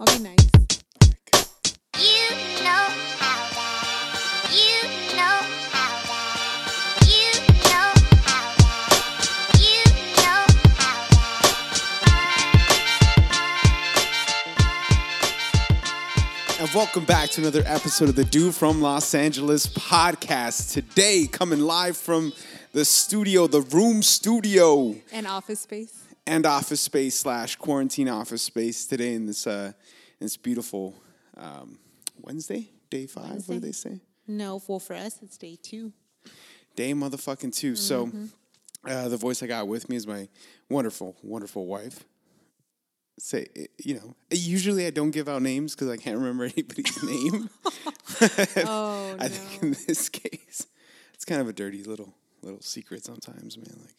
I'll be nice. You know how that. You know how that. You know how that. You know how that. And welcome back to another episode of the Dude from Los Angeles podcast. Today, coming live from the studio, the Room Studio, And office space. And office space slash quarantine office space. Today in this uh, in this beautiful um, Wednesday, day five. What do they say? No, well, for us, it's day two. Day motherfucking 2 So, uh, the voice I got with me is my wonderful, wonderful wife. Say, you know, usually I don't give out names because I can't remember anybody's name. Oh, I think in this case, it's kind of a dirty little little secret sometimes, man. Like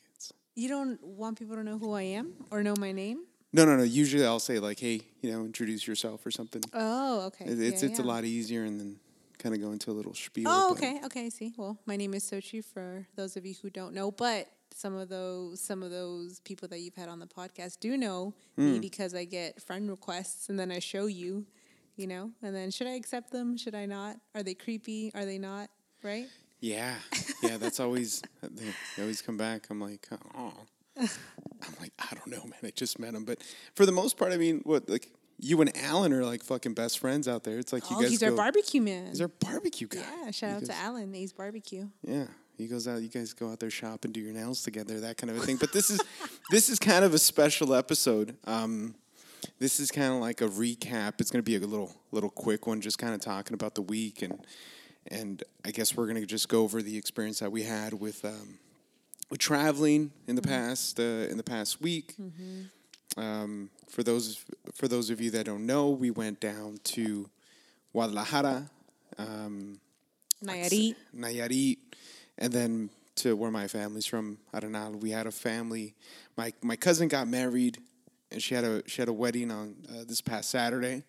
You don't want people to know who I am or know my name? no, no, no. Usually I'll say like, hey, you know, introduce yourself or something. Oh, okay. It- it's Yeah, it's a lot easier, and then kind of go into a little spiel. Oh, okay, okay. I see. Well, my name is Sochi for those of you who don't know, but some of those some of those people that you've had on the podcast do know me Hmm. because I get friend requests and then I show you, you know, and then should I accept them? Should I not? Are they creepy? Are they not? Right? Yeah, yeah. That's always they, always come back. I'm like, oh, I'm like, I don't know, man. I just met him, but for the most part, I mean, what like you and Alan are like fucking best friends out there. It's like you oh, guys he's go, our barbecue man. He's our barbecue guy. yeah, shout You out to Alan. He's barbecue. Yeah, he goes out. You guys go out there shop and do your nails together, that kind of a thing. But this is this is kind of a special episode. Um, this is kind of like a recap. It's going to be a little little quick one, just kind of talking about the week and and I guess we're going to just go over the experience that we had with um, with traveling in the past uh, in the past week. Um, for those for those of you that don't know, we went down to Guadalajara. Um, Nayarit. Nayarit, and then to where my family's from, Arenal. We had a family. My my cousin got married, and she had a she had a wedding on uh, this past Saturday.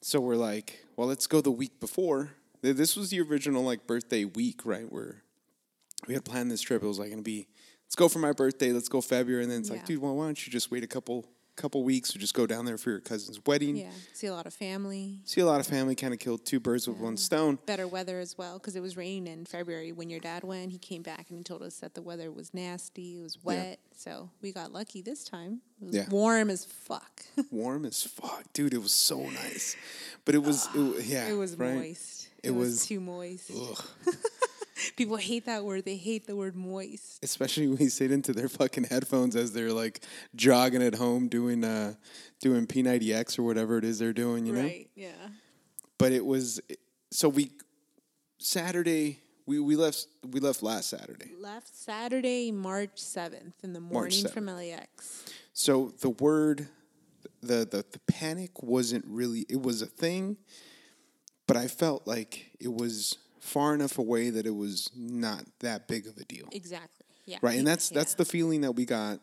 So we're like, well, let's go the week before. Th- This was the original like birthday week, right? Where we had planned this trip. It was like gonna be, let's go for my birthday. Let's go February, and then it's like, dude, well, why don't you just wait a couple couple weeks or just go down there for your cousin's wedding? Yeah, see a lot of family. See a lot of family, kind of killed two birds with one stone. Better weather as well because it was raining in February when your dad went. He came back and he told us that the weather was nasty. It was wet, so we got lucky this time. It was Yeah. warm as fuck. warm as fuck, dude. It was so nice, but it was, it, wa- yeah, it was right? moist. It It, was, was- too moist. People hate that word. They hate the word moist. Especially when you sit into their fucking headphones as they're like jogging at home doing uh doing P90X or whatever it is they're doing, you know. Right? Yeah. But it was so we Saturday we, we left we left last Saturday. Left Saturday, March seventh in the morning 7th. from LAX. So the word, the, the the panic wasn't really. It was a thing, but I felt like it was far enough away that it was not that big of a deal, Exactly. Yeah. right? And that's yeah. that's the feeling that we got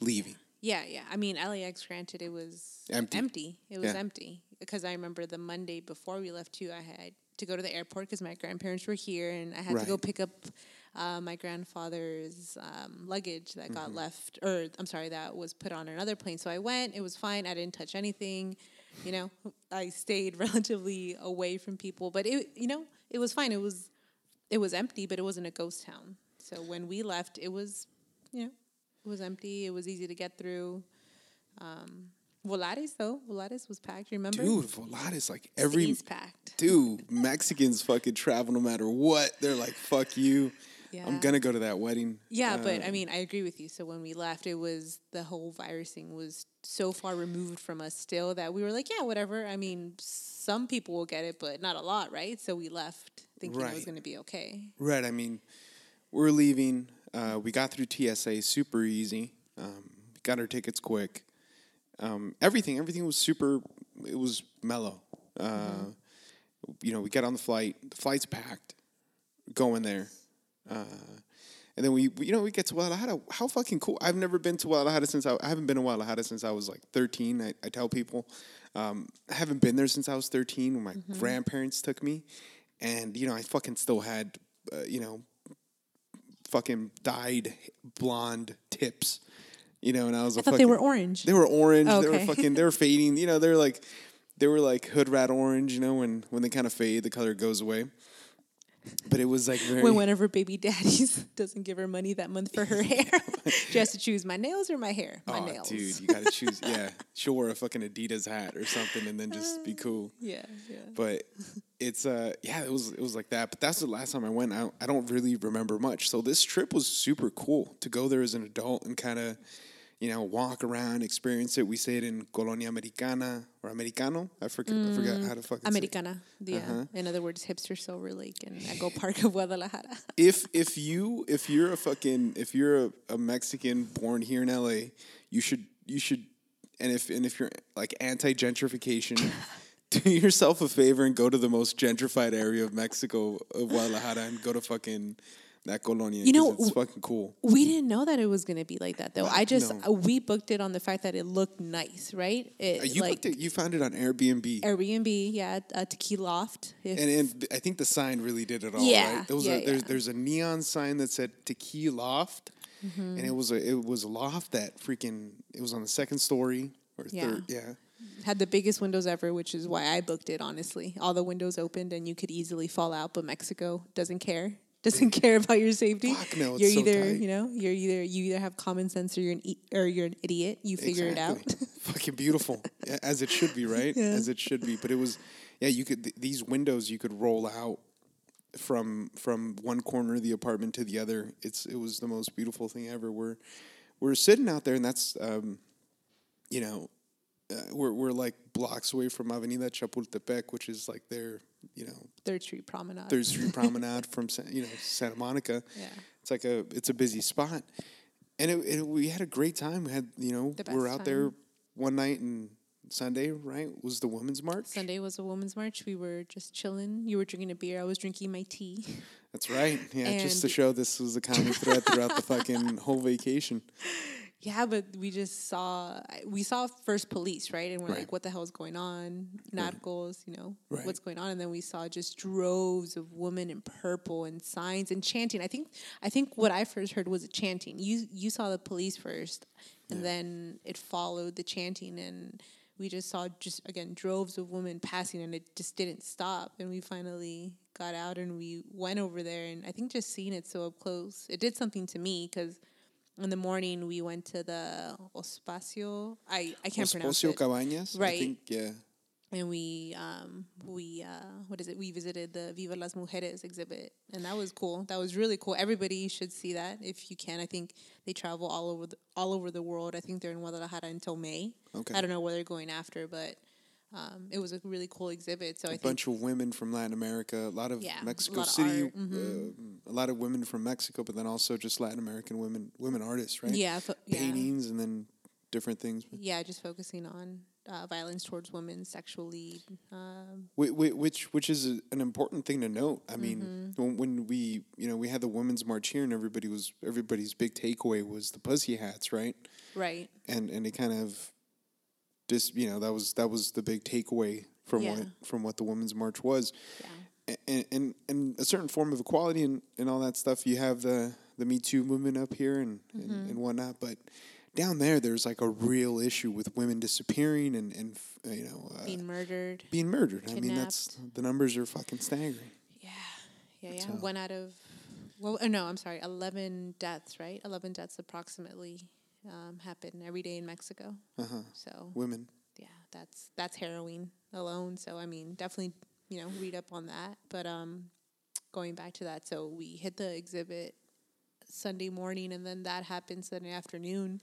leaving. Yeah, yeah. I mean, LAX, granted, it was Empty. empty. It was Yeah. empty because I remember the Monday before we left too. I had to go to the airport because my grandparents were here, and I had to go pick up uh, my grandfather's um, luggage that Mm-hmm. got left, or I'm sorry, that was put on another plane. So I went. It was fine. I didn't touch anything. You know, I stayed relatively away from people, but it, you know, it was fine. It was, it was empty, but it wasn't a ghost town. So when we left, it was, you know, it was empty. It was easy to get through. Um, Volaris though, Volaris was packed. Remember, Dude, Volaris like every packed. dude Mexicans fucking travel no matter what. They're like fuck you. Yeah. I'm gonna go to that wedding. Yeah, but Um, I mean, I agree with you. So when we left, it was the whole virus thing was so far removed from us still that we were like, yeah, whatever. I mean, some people will get it, but not a lot, right? So we left thinking it was to be okay. Right. I mean, we're leaving. Uh, we got through TSA super easy. Um, got our tickets quick. Um, everything, everything was super. It was mellow. Uh, You know, we get on the flight. The flight's packed. Going there, uh, and then we, we- you know, we get to Guadalajara. How fucking cool! I've never been to Guadalajara since I, I haven't been to Guadalajara since I was like thirteen. I, I tell people, um, I haven't been there since I was thirteen when my grandparents took me, and you know, I fucking still had, uh, you know, fucking dyed blonde tips You know, and I was a I thought fucking, they were orange. They were orange. Okay. They were fucking. They were fading. You know, they're like, they were like hood rat orange. You know, when when they kind of fade, the color goes away. But it was like very. when one of her baby daddies doesn't give her money that month for her hair, she has to choose my nails or my hair. My oh, nails. dude, you gotta choose. Yeah, she'll wear a fucking Adidas hat or something, and then just be cool. Yeah, yeah. But it's uh, yeah, it was it was like that. But that's the last time I went. I I don't really remember much. So this trip was super cool to go there as an adult and kind of. You know, walk around, experience it. We stayed in Colonia Americana or Americano. I forget. I forgot how to fucking say it. Americana. Yeah. Uh-huh. In other words, hipster Silver Lake and Echo Park of Guadalajara. if if you if you're a fucking if you're a, a Mexican born here in LA, you should you should and if and if you're like anti gentrification, do yourself a favor and go to the most gentrified area of Mexico of Guadalajara and go to fucking that colonia. You know, it's fucking cool. We didn't know that it was going to be like that, though. I just No. uh, we booked it on the fact that it looked nice, right? It, Uh, You like booked it, you found it on Airbnb. Airbnb, yeah, uh, Tequila Loft. And, and I think the sign really did it all, Yeah, right? There yeah, a, there's yeah. there's a neon sign that said Tequila Loft, Mm-hmm. and it was a it was a loft that freaking it was on the second story or Yeah. third, yeah. had the biggest windows ever, which is why I booked it. Honestly, all the windows opened and you could easily fall out, but Mexico doesn't care. Doesn't care about your safety. Fuck no, you're so either tight. you know you're either you either have common sense or you're an e- or you're an idiot. You figure it out. Fucking beautiful, as it should be, right? As it should be. But it was, yeah. You could th- these windows you could roll out from from one corner of the apartment to the other. It's it was the most beautiful thing ever. We're we're sitting out there, and that's um, you know, uh, we're we're like blocks away from Avenida Chapultepec, which is like their you know Third Street Promenade. Third Street Promenade from you know Santa Monica. Yeah. it's like a it's a busy spot, and it, it, we had a great time. We had you know we were out there one night and Sunday right was the women's march. Sunday was a women's march. We were just chilling. You were drinking a beer. I was drinking my tea. That's right. Yeah, just to show this was a common thread throughout the fucking whole vacation. Yeah, but we just saw we saw first police, right? And we're Right. like, what the hell is going on? Narcos, you know, Right. what's going on? And then we saw just droves of women in purple and signs and chanting. I think I think what I first heard was chanting. You you saw the police first, and then it followed the chanting, and we just saw just again droves of women passing, and it just didn't stop. And we finally got out and we went over there, and I think just seeing it so up close, it did something to me because in the morning we went to the Ospacio. I, I can't pronounce Espocio it. Cabañas. I Right. think, yeah. And we um we uh what is it? We visited the Viva las Mujeres exhibit, and that was cool. That was really cool. Everybody should see that if you can. I think they travel all over the, all over the world. I think they're in Guadalajara until May. Okay. I don't know where they're going after, but um, it was a really cool exhibit. So I A think a bunch of women from Latin America, a lot of Yeah, Mexico lot of City, art, mm-hmm. uh, a lot of women from Mexico, but then also just Latin American women, women artists, right? yeah, fo- yeah. Paintings and then different things. yeah, just focusing on uh, violence towards women, sexually. Um, Whi- whi- which which is a, an important thing to note. I mean, Mm-hmm. when, when we you know we had the women's march here, and everybody was everybody's big takeaway was the pussy hats, right? right. And and it kind of just you know that was that was the big takeaway from Yeah. what from what the women's march was, Yeah. and and, and a certain form of equality and, and all that stuff. You have the the Me Too movement up here and, Mm-hmm. and, and whatnot, but. Down there, there's like a real issue with women disappearing and, and you know uh, Being murdered. being murdered. I mean, that's the numbers are fucking staggering. Yeah, yeah, yeah. One out of, well, oh, no, I'm sorry, eleven deaths, right? Eleven deaths approximately um, happen every day in Mexico. Uh-huh. So Women. yeah, that's that's harrowing alone. So I mean, definitely, you know, read up on that. But um, going back to that, so we hit the exhibit Sunday morning, and then that happened Sunday afternoon,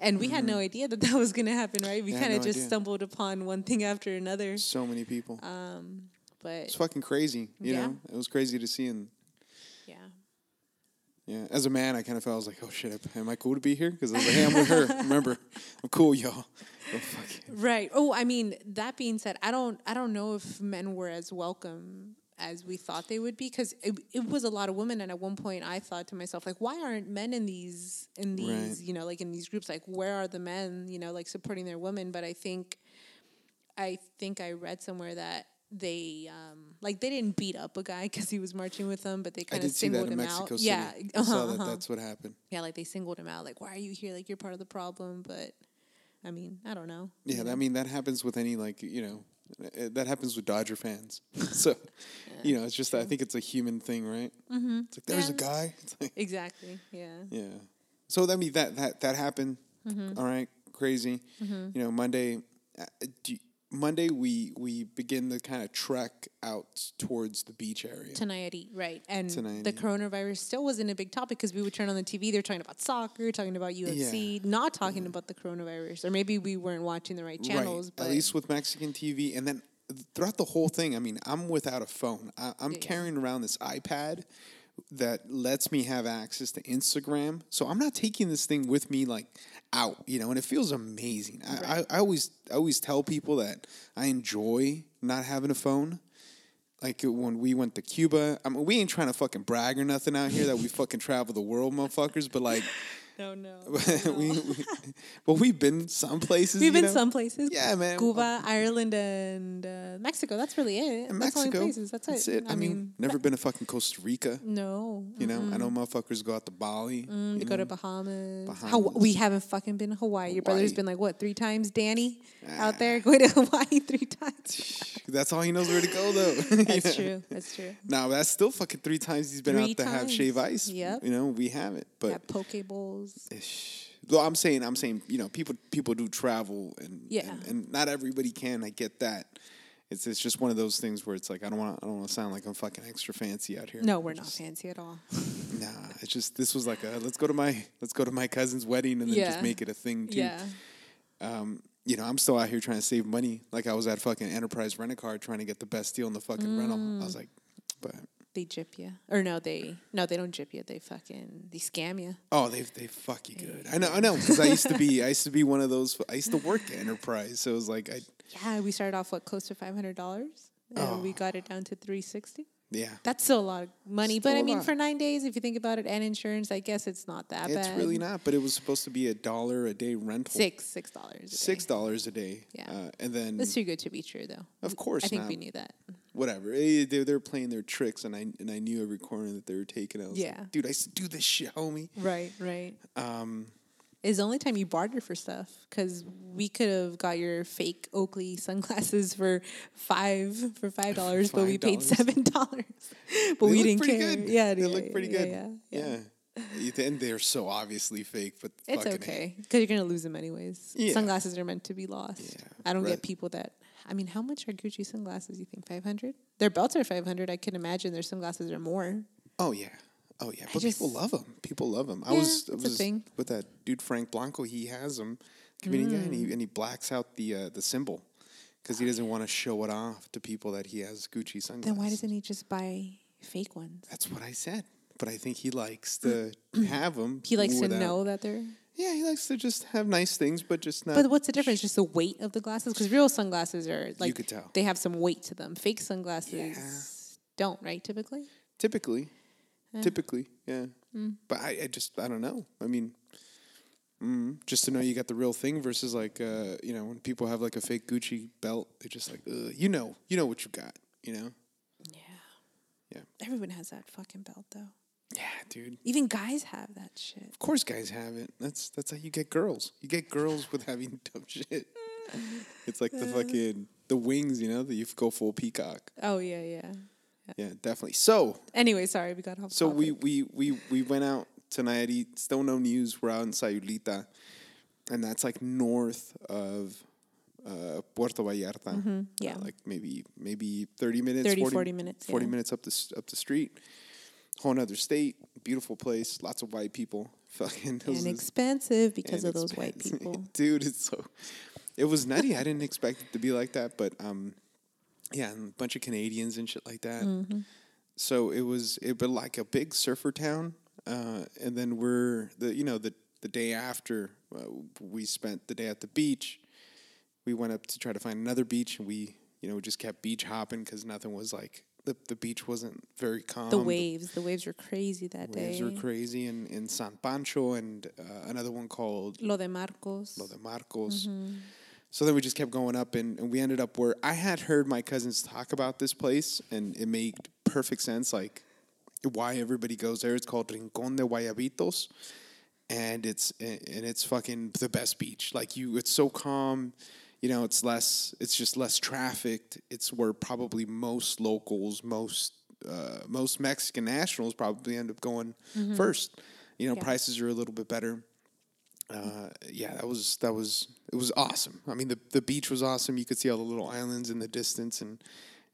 and we had no idea that that was going to happen, right? We Yeah, kind of no just idea. stumbled upon one thing after another. So many people. Um, but it's fucking crazy. You yeah. know, it was crazy to see. And yeah. Yeah, as a man, I kind of felt I was like, oh shit, am I cool to be here? Because I was like, hey, I'm with her. Remember, I'm cool, y'all. Oh. Right. Oh, I mean, that being said, I don't I don't know if men were as welcome as we thought they would be because it, it was a lot of women and at one point I thought to myself like why aren't men in these in these Right. you know like in these groups like where are the men you know like supporting their women but I think I think I read somewhere that they um like they didn't beat up a guy because he was marching with them, but they kind of did see that singled in him Mexico out. City. Yeah, I saw uh-huh, that. uh-huh. That's what happened. yeah, like they singled him out. Like, why are you here? Like you're part of the problem. But I mean, I don't know. Yeah, I mean that happens with any like you know, uh, that happens with Dodger fans. so, you know, it's just I think it's a human thing, right? Mm-hmm. It's like there's a guy. Like, Exactly. Yeah. yeah. So I mean that that that happened. Mm-hmm. All right, crazy. You know, Monday. Uh, do Monday we we begin the kind of trek out towards the beach area. Tonight, right. And the coronavirus still wasn't a big topic because we would turn on the TV, they're talking about soccer, talking about UFC, not talking about the coronavirus. Or maybe we weren't watching the right channels. right. But At least with Mexican TV, and then throughout the whole thing, I mean, I'm without a phone. I, I'm Yeah, yeah. carrying around this iPad that lets me have access to Instagram. So I'm not taking this thing with me like out, you know, and it feels amazing. I, I, I always I always tell people that I enjoy not having a phone. Like uh, when we went to Cuba, I mean, we ain't trying to fucking brag or nothing out here that we fucking travel the world, motherfuckers. But like, no, no. we, we, well, we've been some places. We've been know? some places. Yeah, man. Cuba, Ireland, and uh, Mexico. That's really it. In That's Mexico. places. That's, it. I, mean, never been to fucking Costa Rica. no. You know, I know motherfuckers go out to Bali. Mm, you They go to know. Bahamas. Bahamas. we haven't fucking been to Hawaii. Your brother's been like what three times? Danny Ah. out there going to Hawaii three times. That's all he knows where to go, though. That's true. That's true. No, that's still fucking three times he's been Three out to have times. shave ice. Yep. You know, we haven't. But yeah, poke ish. Well, I'm saying, I'm saying, you know, people people do travel, and Yeah. and, and not everybody can. I get that. It's it's just one of those things where it's like I don't want I don't want to sound like I'm fucking extra fancy out here. No, we're not fancy at all. Nah, it's just this was like a let's go to my let's go to my cousin's wedding and then Yeah. just make it a thing too. Yeah. Um, you know, I'm still out here trying to save money. Like I was at fucking Enterprise Rent a Car trying to get the best deal in the fucking rental. I was mm. like, but They jip you, or no? They no, they don't jip you. They fucking they scam you. oh, they they fuck you good. I know, I know, because I used to be I used to be one of those. I used to work at Enterprise, so it was like I Yeah, we started off what close to five hundred dollars, and we got it down to three sixty. yeah. That's still a lot of money, Still but I mean, lot. for nine days, if you think about it, and insurance, I guess it's not that It's bad. really not, but it was supposed to be a dollar a day rental. six six dollars. Six dollars a day. Yeah. uh, and then That's too good to be true, though. of course I think not. we knew that. Whatever. Eh, They they're playing their tricks, and I and I knew every corner that they were taking. I was Yeah. like, dude, I used to do this shit, homie. Right, right. Um, Is the only time you barter for stuff because we could have got your fake Oakley sunglasses for five for five dollars, but we paid seven dollars. but they we didn't care. good. Yeah, they yeah, look yeah, pretty yeah, good. Yeah, Yeah. You- And they're so obviously fake, but It's okay because you're gonna lose them anyways. Yeah. Sunglasses are meant to be lost. Yeah, I don't right. get people that. I mean, how much are Gucci sunglasses? You think five hundred? Their belts are five hundred. I can imagine their sunglasses are more. Oh yeah, oh yeah. But people love them. People love them. I Yeah, was, I was thing. with that dude Frank Blanco. He has them, comedian guy, and he and he blacks out the uh, the symbol because he doesn't want to show it off to people that he has Gucci sunglasses. Then why doesn't he just buy fake ones? That's what I said. But I think he likes to have them. He likes to know that they're. Yeah, he likes to just have nice things, but just not. But what's the difference? Just the weight of the glasses? Because real sunglasses are like could tell. they have some weight to them. Fake sunglasses don't, right? Typically, Typically, typically, yeah. Mm. But I, I just, I don't know. I mean, mm, just to know you got the real thing versus like, uh, you know, when people have like a fake Gucci belt, they're just like, Ugh, you know, you know what you got, you know? yeah, Yeah. Everyone has that fucking belt though. Yeah, dude. Even guys have that shit. Of course, guys have it. That's that's how you get girls. You get girls with having dumb shit. It's like the fucking the wings, you know, that you go full peacock. Oh yeah, yeah. Yeah, definitely. So, Anyway, sorry, we got off. So we, topic. we, we, we went out tonight. Still no news. We're out in Sayulita, and that's like north of uh, Puerto Vallarta. Mm-hmm. yeah. Uh, like maybe maybe thirty minutes, 30, 40 minutes, forty yeah. minutes up the up the street. Whole other state, beautiful place, lots of white people. Fucking and expensive because and of those white people. dude. It's so. It was nutty. I didn't expect it to be like that, but um, yeah, and a bunch of Canadians and shit like that. Mm-hmm. So it was it but like a big surfer town, uh, and then we're the you know the the day after uh, we spent the day at the beach. We went up to try to find another beach, and we you know we just kept beach hopping because nothing was like the the beach wasn't very calm. The waves, the waves were crazy that waves day. were crazy in in San Pancho, and uh, another one called Lo de Marcos. Lo de Marcos. Mm-hmm. So then we just kept going up, and, and we ended up where I had heard my cousins talk about this place, and it made perfect sense, like why everybody goes there. It's called Rincón de Guayabitos, and it's and it's fucking the best beach. Like you, it's so calm. You know, it's less. It's just less trafficked. It's where probably most locals, most uh, most Mexican nationals probably end up going first. You know, Yeah. prices are a little bit better uh, yeah, that was that was it was awesome. I mean, the the beach was awesome. You could see all the little islands in the distance, and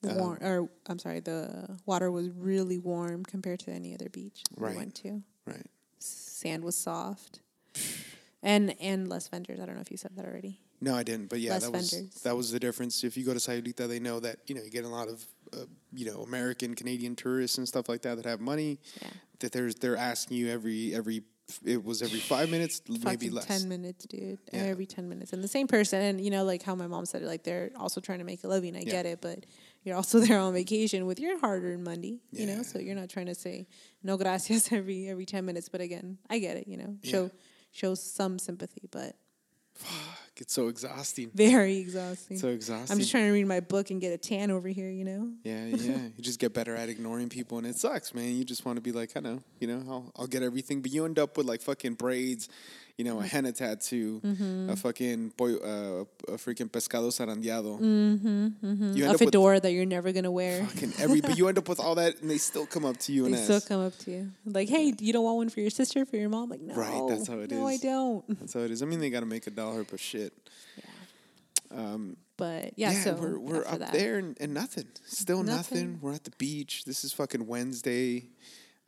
The warm, or I'm sorry, the water was really warm compared to any other beach Right. we went to. right, Sand was soft, and and less vendors. I don't know if you said that already. No, I didn't. But yeah, Less that was that was the difference. If you go to Sayulita, they know that you know you get a lot of uh, you know American, Canadian tourists and stuff like that that have money. Yeah. That there's they're asking you every every it was every five minutes, maybe less. ten minutes, dude. Yeah. Every ten minutes, and the same person. And you know, like how my mom said it, like they're also trying to make a living. I Yeah. get it, but you're also there on vacation with your hard-earned money. Yeah. You know, so you're not trying to say no gracias every every ten minutes. But again, I get it. You know, show show some sympathy, but It's so exhausting. very exhausting. So exhausting. I'm just trying to read my book and get a tan over here. You know. Yeah, yeah. you just get better at ignoring people, and it sucks, man. You just want to be like, I know, you know, I'll, I'll get everything, but you end up with like fucking braids, you know, a henna tattoo, a fucking boy, uh, a freaking pescado zarandeado. Mm-hmm, You A end with fedora that you're never gonna wear. fucking every, but you end up with all that, and they still come up to you and They still ask. come up to you like, "Hey, you don't want one for your sister, for your mom?" Like, no, Right, that's how it no, I don't. That's how it is. I mean, they got to make a dollar, but shit. Yeah. Um, But yeah, so we're we're up that, there and, and nothing. Still nothing. Nothing. We're at the beach. This is fucking Wednesday.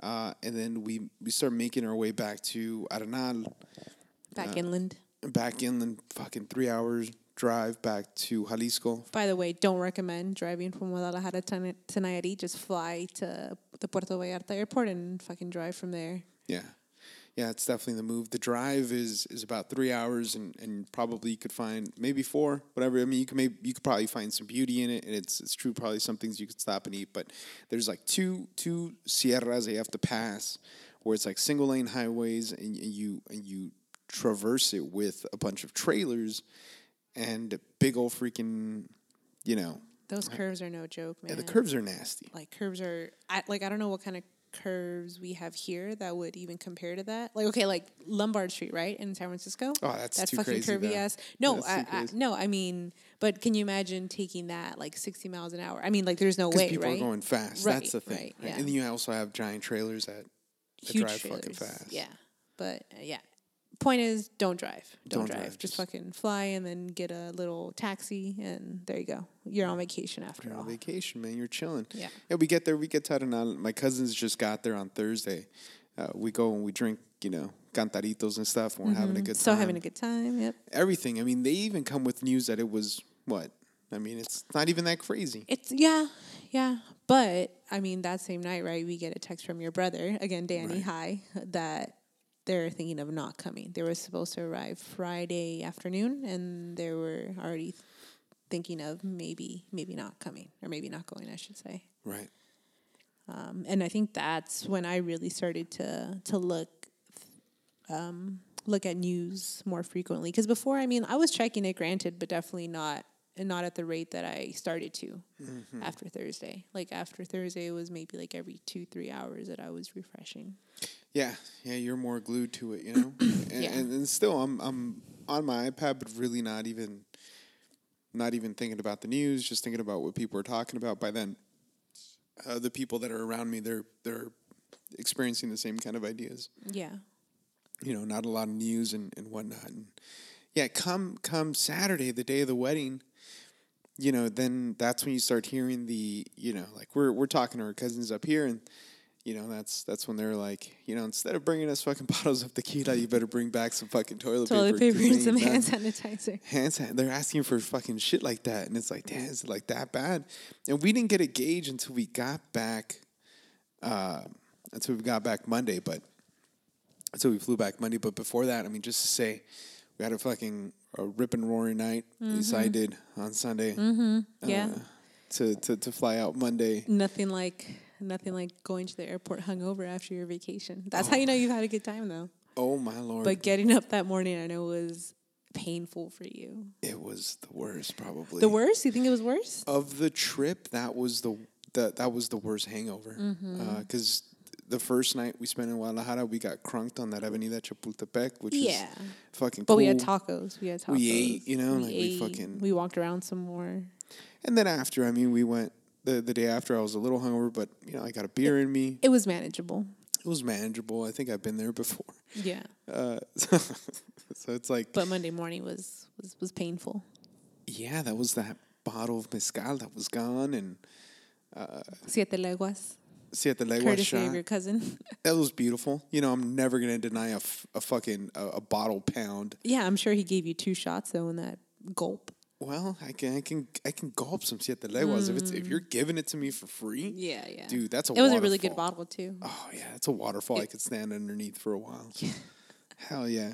Uh, and then we, we start making our way back to Arenal. Back inland. back inland, fucking three hours drive back to Jalisco. By the way, don't recommend driving from Guadalajara to Nayarit. Just fly to the Puerto Vallarta airport and fucking drive from there. Yeah. Yeah, it's definitely the move. The drive is is about three hours, and, and probably you could find maybe four, whatever. I mean, you could maybe you could probably find some beauty in it, and it's it's true. Probably some things you could stop and eat, but there's like two two sierras that you have to pass, where it's like single lane highways, and, and you and you traverse it with a bunch of trailers, and big old freaking, you know, Those curves are no joke, man. yeah, the curves are nasty. like curves are I, like I don't know what kind of curves we have here that would even compare to that. Like okay, like Lombard Street, right in San Francisco. Oh, that's that's too fucking crazy, curvy though. ass. No, I, I, no, I mean, but can you imagine taking that like sixty miles an hour? I mean, like there's no way, people right? are going fast. Right, That's the thing. right, yeah. And then you also have giant trailers that, that drive fucking trailers. fast. Yeah, but uh, yeah. Point is, don't drive. Don't, Don't drive. drive, Just fucking fly and then get a little taxi, and there you go. You're on vacation after You're all. on vacation, man. You're chilling. Yeah. Yeah, we get there. We get to Arenal. My cousins just got there on Thursday. Uh, we go and we drink, you know, cantaritos and stuff, and we're having a good time. Still having a good time. Yep. Everything. I mean, they even come with news that it was what? I mean, it's not even that crazy. It's yeah, yeah. But I mean, that same night, right? We get a text from your brother again, Danny. Right. Hi, that they're thinking of not coming. They were supposed to arrive Friday afternoon, and they were already thinking of maybe, maybe not coming, or maybe not going. I should say. Right. Um, and I think that's when I really started to to look um, look at news more frequently. Because before, I mean, I was checking it, granted, but definitely not and not at the rate that I started to after Thursday. Like after Thursday, it was maybe like every two three hours that I was refreshing. Yeah, yeah, you're more glued to it, you know. and, Yeah. and, and still, I'm I'm on my iPad, but really not even not even thinking about the news, just thinking about what people are talking about. By then, uh, the people that are around me, they're they're experiencing the same kind of ideas. Yeah, You know, not a lot of news and, and whatnot. And yeah, come come Saturday, the day of the wedding. You know, then that's when you start hearing the, you know, like we're we're talking to our cousins up here, and you know, that's that's when they're like, you know, instead of bringing us fucking bottles of tequila, you better bring back some fucking toilet, toilet paper. and some hand sanitizer. hand san- They're asking for fucking shit like that, and it's like, damn, is it like that bad? And we didn't get a gauge until we got back, uh, until we got back Monday, but until we flew back Monday. But before that, I mean, just to say, we had a fucking a rip and roaring night. At least I did on Sunday. Yeah, uh, to, to to fly out Monday. nothing like nothing like going to the airport hungover after your vacation. That's how you know you've had a good time, though. Oh my lord! But getting up that morning, I know was painful for you? It was the worst, probably. The worst? You think it was worse? of the trip. That was the that that was the worst hangover. Mm-hmm. Because the first night we spent in Guadalajara, we got crunked on that Avenida Chapultepec, which Yeah. was fucking. But cool. we had tacos. We had tacos. We ate, you know, like we fucking- We walked around some more. And then after, I mean, we went the the day after. I was a little hungover, but you know, I got a beer in me. It was manageable. It was manageable. I think I've been there before. Yeah. Uh, so it's like, But Monday morning was was, was painful. yeah, that was that bottle of mezcal that was gone, and Uh, Siete leguas. Siete Leguas Courtesy shot. of your cousin. That was beautiful. You know, I'm never gonna deny a, f- a fucking a, a bottle pound. yeah, I'm sure he gave you two shots though in that gulp. Well, I can I can I can gulp some Siete Leguas if it's if you're giving it to me for free. Mm. Yeah, yeah. Dude, that's a It was a really good waterfall. bottle too. Oh yeah, it's a waterfall I could stand underneath for a while. Hell yeah.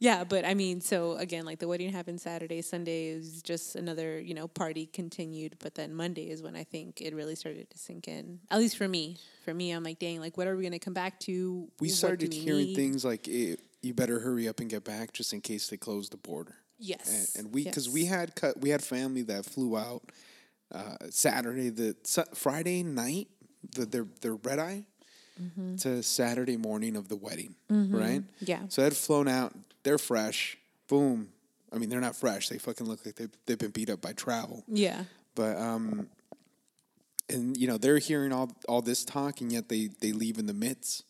Yeah, but I mean, so again, like the wedding happened Saturday, Sunday is just another, you know, party continued. But then Monday is when I think it really started to sink in. At least for me. For me, I'm like, dang, like what are we gonna come back to? We What started we hearing need? things like eh, you better hurry up and get back just in case they close the border. Yes. And, and we because yes. we had cut we had family that flew out uh, Saturday the Friday night the their their red eye Mm-hmm. to Saturday morning of the wedding, right? Yeah. So they'd flown out. They're fresh. Boom. I mean, they're not fresh. They fucking look like they've, they've been beat up by travel. Yeah. But um, and you know they're hearing all all this talk, and yet they they leave in the midst.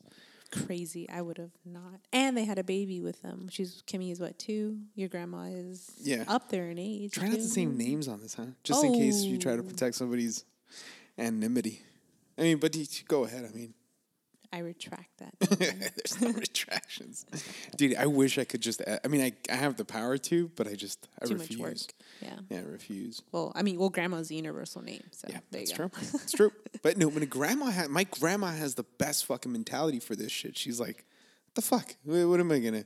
Crazy. I would have not. And they had a baby with them. She's Kimmy is what, two? Your grandma is Yeah. up there in age. Try not to say names on this, huh? Just in case you try to Oh. protect somebody's anonymity. I mean, but go ahead. I mean, I retract that. there's no retractions, dude. I wish I could just. add- I mean, I I have the power to, but I just I Too refuse. much work. Yeah. Yeah, I refuse. Well, I mean, well, grandma's the universal name. So Yeah, there you that's go. true. It's true. But no, when a grandma had my grandma has the best fucking mentality for this shit. She's like, "What the fuck? What, am I gonna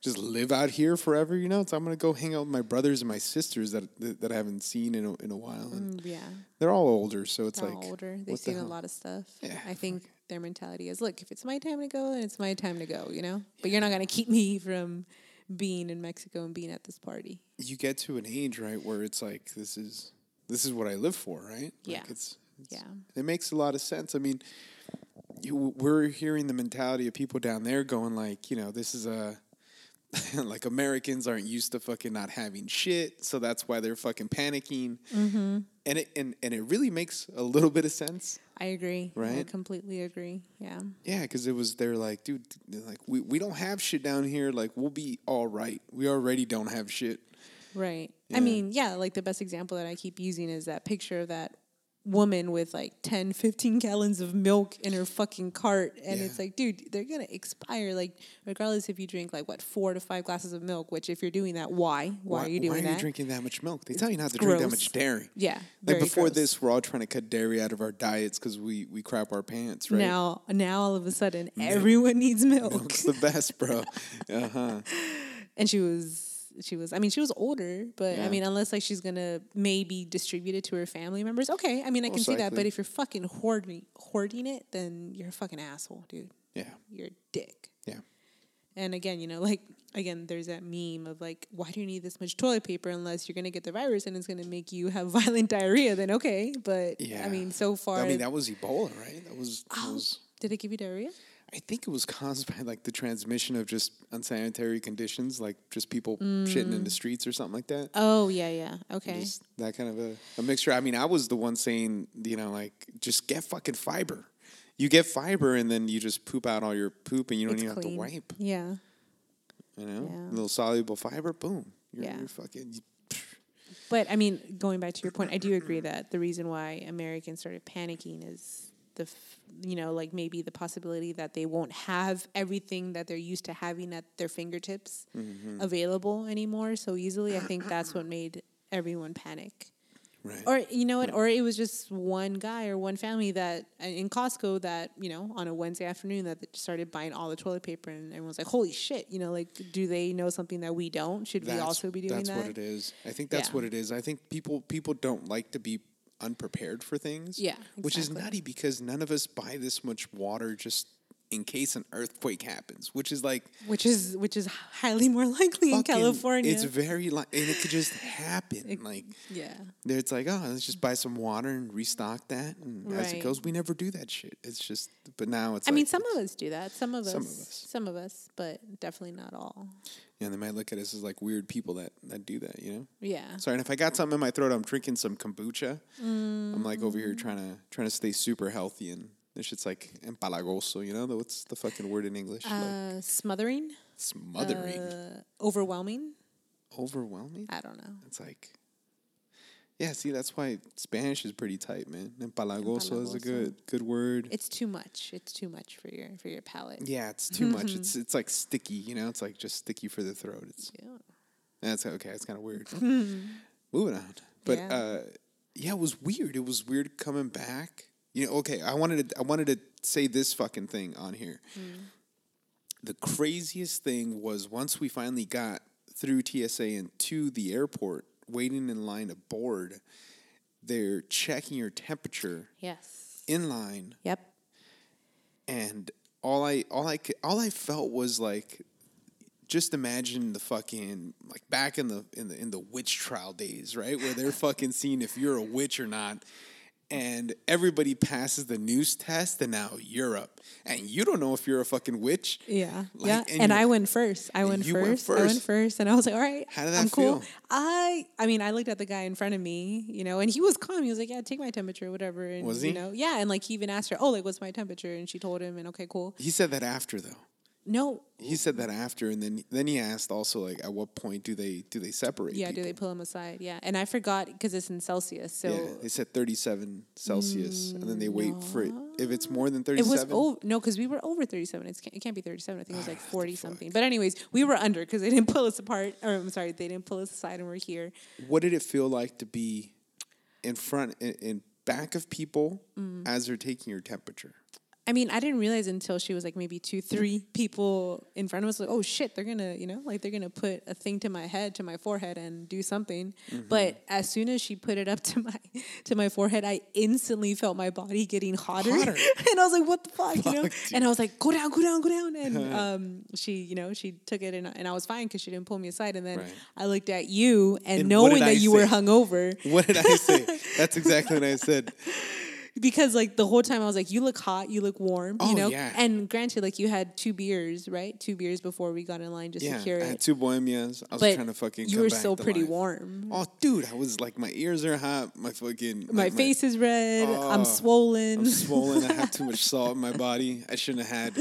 just live out here forever? You know? So I'm gonna go hang out with my brothers and my sisters that that, that I haven't seen in a, in a while, and Mm, Yeah. they're all older. So it's They're like older. They've the seen a lot of stuff. Yeah, I think their mentality is, look, if it's my time to go, then it's my time to go, you know? But you're not going to keep me from being in Mexico and being at this party. you get to an age right where it's like this is this is what I live for, right? Yeah. Like it's, it's Yeah. It makes a lot of sense. I mean, you, we're hearing the mentality of people down there going like, you know, this is a like Americans aren't used to fucking not having shit, so that's why they're fucking panicking. Mm-hmm. And it and, and it really makes a little bit of sense. I agree. Right? I completely agree. Yeah. Yeah, because it was they're like, dude, they're like we we don't have shit down here. Like we'll be all right. We already don't have shit. Right. Yeah. I mean, yeah, like the best example that I keep using is that picture of that woman with like 10, 15 gallons of milk in her fucking cart. And Yeah. it's like, dude, they're to expire. Like, regardless if you drink like what, four to five glasses of milk, which if you're doing that, why? Why, are you doing that? why are that? you drinking that much milk? They tell you not to drink that much dairy. Yeah. Like before gross. this, we're all trying to cut dairy out of our diets because we we crap our pants, right? Now, now all of a sudden, everyone needs milk. Milk's the best, bro. Uh huh. and she was she was i mean she was older but i mean unless like she's gonna maybe distribute it to her family members okay i mean i can Most see that but if you're fucking hoarding hoarding it then you're a fucking asshole dude Yeah. you're a dick Yeah. and again you know like again there's that meme of like why do you need this much toilet paper unless you're gonna get the virus and it's gonna make you have violent diarrhea then okay but Yeah. i mean so far I mean, that was Ebola, right? That was. That Oh, was did it give you diarrhea I think it was caused by like the transmission of just unsanitary conditions, like just people shitting in the mm. streets or something like that. oh yeah yeah okay Just that kind of a, a mixture. I mean, I was the one saying, you know, like just get fucking fiber. You get fiber and then you just poop out all your poop and you don't it's even clean have to wipe. yeah You know, Yeah. a little soluble fiber, boom. You're, Yeah. you're fucking. But I mean, going back to your point, I do agree that the reason why Americans started panicking is the, you know, like maybe the possibility that they won't have everything that they're used to having at their fingertips available anymore so easily. I think that's what made everyone panic. Right. Or you know what? Or it was just one guy or one family that uh, in Costco that you know on a Wednesday afternoon that started buying all the toilet paper and everyone's like, "Holy shit!" You know, like, do they know something that we don't? Should we also be doing that's that? That's what it is. I think that's Yeah. what it is. I think people people don't like to be unprepared for things. Yeah, which is nutty because none of us buy this much water just in case an earthquake happens, which is like which is which is highly more likely in California. It's very like, and it could just happen. like yeah. there, it's like, oh, let's just buy some water and restock that. And as it goes, we never do that shit. It's just, but now it's. I like, mean, some of us do that. Some of us. Some of us. Some of us, but definitely not all. Yeah, they might look at us as like weird people that that do that. You know. Yeah. Sorry, and if I got something in my throat, I'm drinking some kombucha. I'm like over here trying to trying to stay super healthy, and this shit's like empalagoso. You know, what's the fucking word in English? like Uh, smothering, smothering, uh, overwhelming. overwhelming. I don't know. It's like, yeah. See, that's why Spanish is pretty tight, man. Empalagoso is a good good word. It's too much. It's too much for your for your palate. yeah, it's too much. It's it's like sticky. You know, it's like just sticky for the throat. It's Yeah. That's okay. It's kind of weird. Moving on, but Yeah. uh, yeah, it was weird. It was weird coming back. You know, okay. I wanted to. I wanted to say this fucking thing on here. The craziest thing was once we finally got through TSA and to the airport, waiting in line aboard. They're checking your temperature Yes. in line, Yep. and all I all I could, all I felt was like just imagine the fucking like back in the in the in the witch trial days, right? Where they're fucking seeing if you're a witch or not. And everybody passes the news test, and now you're up, and you don't know if you're a fucking witch. Yeah. Like, yeah. and And, I went first. I went You first. went I went first. first. And I was like, all right. How did that I'm cool. I I mean, I looked at the guy in front of me, you know, and he was calm. He was like, Yeah, take my temperature, whatever. And Was you he? know, yeah, and like he even asked her, Oh, like what's my temperature? And she told him and okay, cool. He said that after though. No. He said that after, and then then he asked also like, at what point do they do they separate? Yeah, do they pull them aside? Yeah. And I forgot because it's in Celsius. So Yeah, they said 37 Celsius, and then they wait for it. If it's more than It 37, was oh no, because we were over thirty seven. It's, it can't be thirty seven. I think it was like forty something. But anyways, we were under because they didn't pull us apart. Or I'm sorry, they didn't pull us aside, and we're here. what did it feel like to be in front, in, in back of people Mm. as they're taking your temperature? I mean, I didn't realize until she was like maybe two, three people in front of us. Like, oh shit, they're gonna, you know, like they're gonna put a thing to my head, to my forehead, and do something. Mm-hmm. But as soon as she put it up to my to my forehead, I instantly felt my body getting hotter, Hotter. and I was like, what the fuck, you know? Dude. And I was like, go down, go down, go down. And um, she, you know, she took it, and, and I was fine because she didn't pull me aside. And then Right. I looked at you, and, And knowing that I you were say? hungover, What did I say? That's exactly what I said. Because like the whole time I was like, you look hot, you look warm, Oh, you know. yeah. And granted, like you had two beers, right? Two beers before we got in line just to Yeah, secure I had two bohemias. I was But trying to fucking. you come were still to pretty life. warm. Oh, dude, I was like, my ears are hot. My fucking My face is red. Oh, I'm swollen. I'm swollen. I have too much salt in my body. I shouldn't have had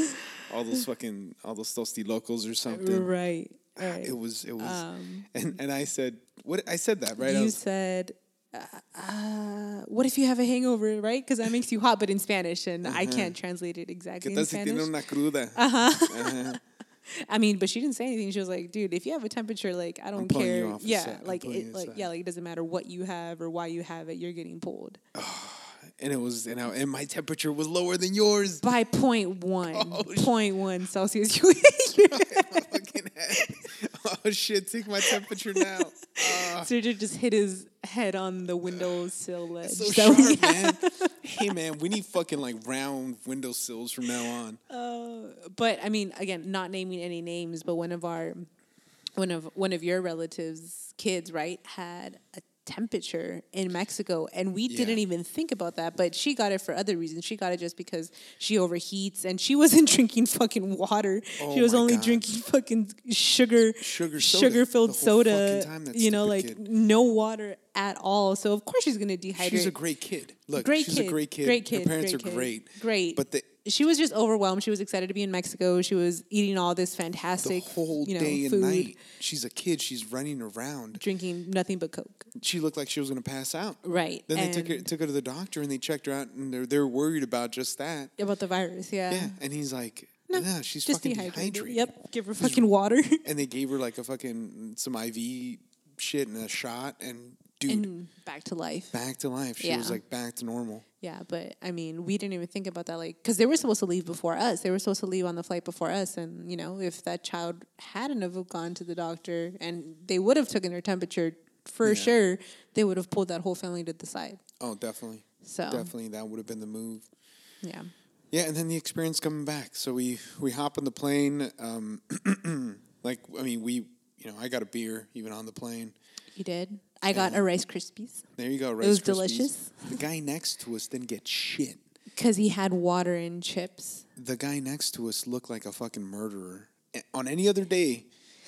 all those fucking all those Tostilocos or something. right. Ah, right. It was it was, um, and and I said what I said that right. You was, said, uh, uh, "What if you have a hangover?" Right? Because that makes you hot, but in Spanish, and I can't translate it ¿Qué exactly in tal si tiene Spanish. una cruda? Uh-huh. I mean, but she didn't say anything. She was like, "Dude, if you have a temperature, like I don't care. yeah, set. Like it, like aside." yeah, like it doesn't matter what you have or why you have it. You're getting pulled And it was and, I, and my temperature was lower than yours. by point one, Oh, point one Celsius. Oh shit! Take my temperature now. Uh. Sergio just hit his head on the windowsill ledge. So we sharp, man. Hey man, we need fucking like round windowsills from now on. Uh, but I mean, again, not naming any names, but one of our, one of one of your relatives' kids, right, had a temperature in Mexico, and we didn't even think about that. But she got it for other reasons. She got it just because she overheats, and she wasn't drinking fucking water. Oh she was only God. drinking fucking sugar, sugar, sugar filled soda. you know, like kid. no water at all. So of course she's gonna dehydrate. She's a great kid. Look, Great she's kid. a great kid. Great kid. Her parents great are kid. great. Great. But the she was just overwhelmed. She was excited to be in Mexico. She was eating all this the fantastic, whole you know, day and food, night, she's a kid. She's running around. drinking nothing but Coke. She looked like she was going to pass out. Right. Then they took her took her to the doctor and they checked her out and they're they're worried about just that. about the virus. Yeah. Yeah, and he's like, No, "Yeah, she's just fucking dehydrated. dehydrated." Yep. Give her fucking water. And they gave her like a fucking some IV shit and a shot and dude, and back to life. back to life. She was like back to normal. Yeah, but I mean, we didn't even think about that, like, because they were supposed to leave before us. They were supposed to leave on the flight before us, and you know, if that child hadn't have gone to the doctor and they would have taken her temperature for Yeah. sure, they would have pulled that whole family to the side. Oh, definitely. So Definitely that would have been the move. yeah, Yeah, and then the experience coming back. So we we hop on the plane. Um, like I mean, we you know I got a beer even on the plane. You did. I got a Rice Krispies There you go. Rice was Krispies. delicious. The guy next to us didn't get shit. because he had water and chips. The guy next to us looked like a fucking murderer. On any other day,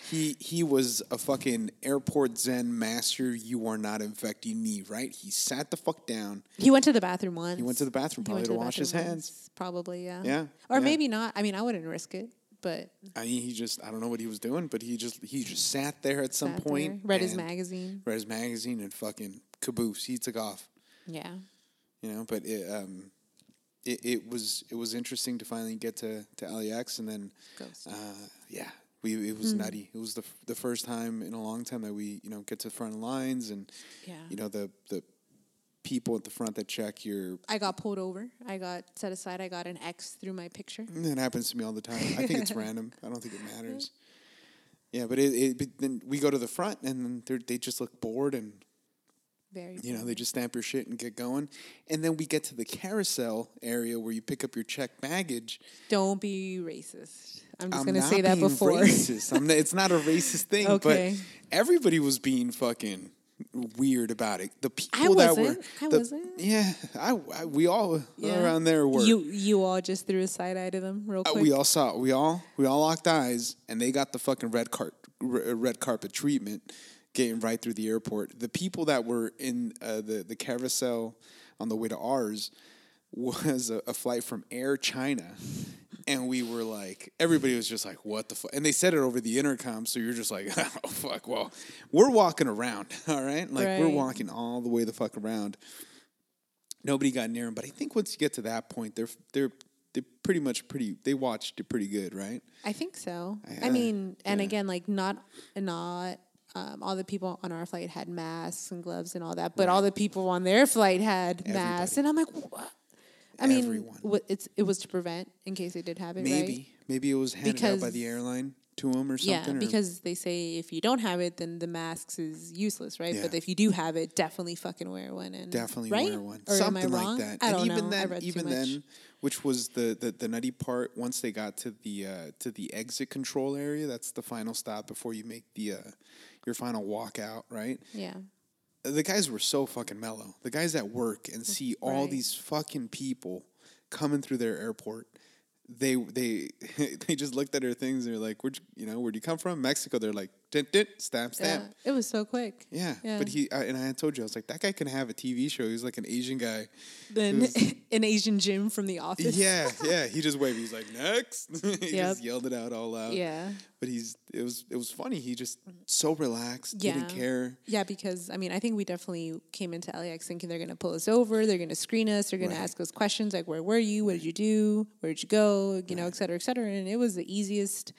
he he was a fucking airport zen master. You are not infecting me, right? He sat the fuck down. He went to the bathroom once. He went to the bathroom He probably went to wash his bathroom hands. Probably, yeah. Yeah, Or yeah. maybe not. I mean, I wouldn't risk it, but I mean, he just I don't know what he was doing, but he just he just sat there at some point, there, read his magazine. read his magazine, and fucking caboose. He took off. Yeah. you know. But it um, it, it was it was interesting to finally get to to LAX, and then uh, yeah, we it was nutty. It was the f- the first time in a long time that we you know get to front lines, and Yeah. you know the the people at the front that check your. I got pulled over. I got set aside. I got an X through my picture. It happens to me all the time. I think it's random. I don't think it matters. Yeah, but it, it but then we go to the front and then they're- they just look bored and Very. you know they just stamp your shit and get going, and then we get to the carousel area where you pick up your checked baggage, Don't be racist. I'm just I'm gonna say that before. Racist. I'm not, it's not a racist thing, Okay. but everybody was being fucking weird about it. The people that were. I the- wasn't. Yeah, I, I- we all Yeah. around there were. You you all just threw a side eye to them real Uh, quick. we all saw. We all we all locked eyes, and they got the fucking red cart red carpet treatment, getting right through the airport. The people that were in uh, the the carousel on the way to ours was a, a flight from Air China. And we were like, everybody was just like, what the fuck? And they said it over the intercom, so you're just like, oh, fuck. Well, we're walking around, all right? Like, we're walking all the way the fuck around nobody got near him. But I think once you get to that point, they're they're they're pretty much pretty. They watched it pretty good, right? I think so. I- I uh, mean, and yeah. again, like not not um, all the people on our flight had masks and gloves and all that, but all the people on their flight had masks, and I'm like, what? I mean, Everyone. wha- it's it was to prevent in case they did have it, Maybe right? maybe it was handed out by the airline to them or Yeah, something. or- because they say if you don't have it, then the masks is useless, right? Yeah. But if you do have it, definitely fucking wear one. And definitely right? wear one, Or something am I like wrong? that. I and don't even know. I then, read even too much. then, which was the, the the nutty part. Once they got to the uh, to the exit control area, that's the final stop before you make the uh, your final walk out, right? yeah, the guys were so fucking mellow. The guys at work and mm, see all these fucking people coming through their airport. They they they just looked at their things and they're like, "Where'd you, you know where'd you come from? Mexico." They're like, "Dint dint, stamp yeah. stamp." It was so quick. Yeah, Yeah. but he I, and I had told you I was like, that guy can have a TV show. He's like an Asian guy. Then an Asian Jim from The Office. Yeah, yeah. He just waved. He's like, "Next." he Yep. just yelled it out all loud. Yeah. But he's it was it was funny. He just so relaxed. yeah. Didn't care. Yeah, because I mean, I think we definitely came into LAX thinking they're going to pull us over, they're going to screen us, they're going Right. to ask us questions like, "Where were you? What did you do? Where did you go? You know, et cetera, et cetera." And it was the easiest,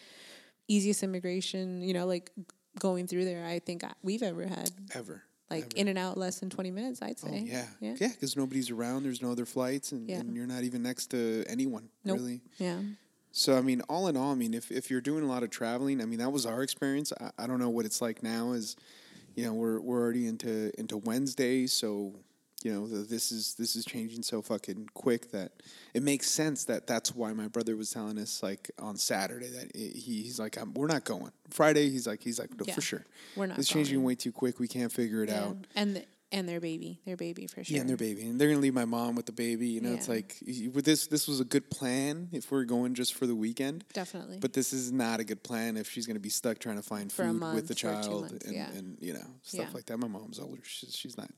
easiest immigration. You know, like going through there, I think we've ever had. Ever. Like Ever. in and out less than twenty minutes, I'd Oh, say. yeah. yeah, Yeah, because nobody's around. There's no other flights, and, Yeah. and you're not even next to anyone, Nope. really. yeah. So, I mean, all in all, I mean, if, if you're doing a lot of traveling, I mean, that was our experience. I, I don't know what it's like now is, you know, we're, we're already into, into Wednesday. So, you know, this is, this is changing so fucking quick that it makes sense that that's why my brother was telling us like on Saturday that i he, he's like, we're not going Friday. He's like, he's like, no, Yeah. for sure. We're not It's changing going. way too quick. We can't figure it yeah. out. And the, and their baby, their baby for sure. Yeah, and their baby, and they're gonna leave my mom with the baby. You know, it's like with this. This was a good plan if we're going just for the weekend. Definitely. But this is not a good plan if she's gonna be stuck trying to find For food month with the child months, and, yeah. and you know stuff Yeah. like that. My mom's older. She's, she's not.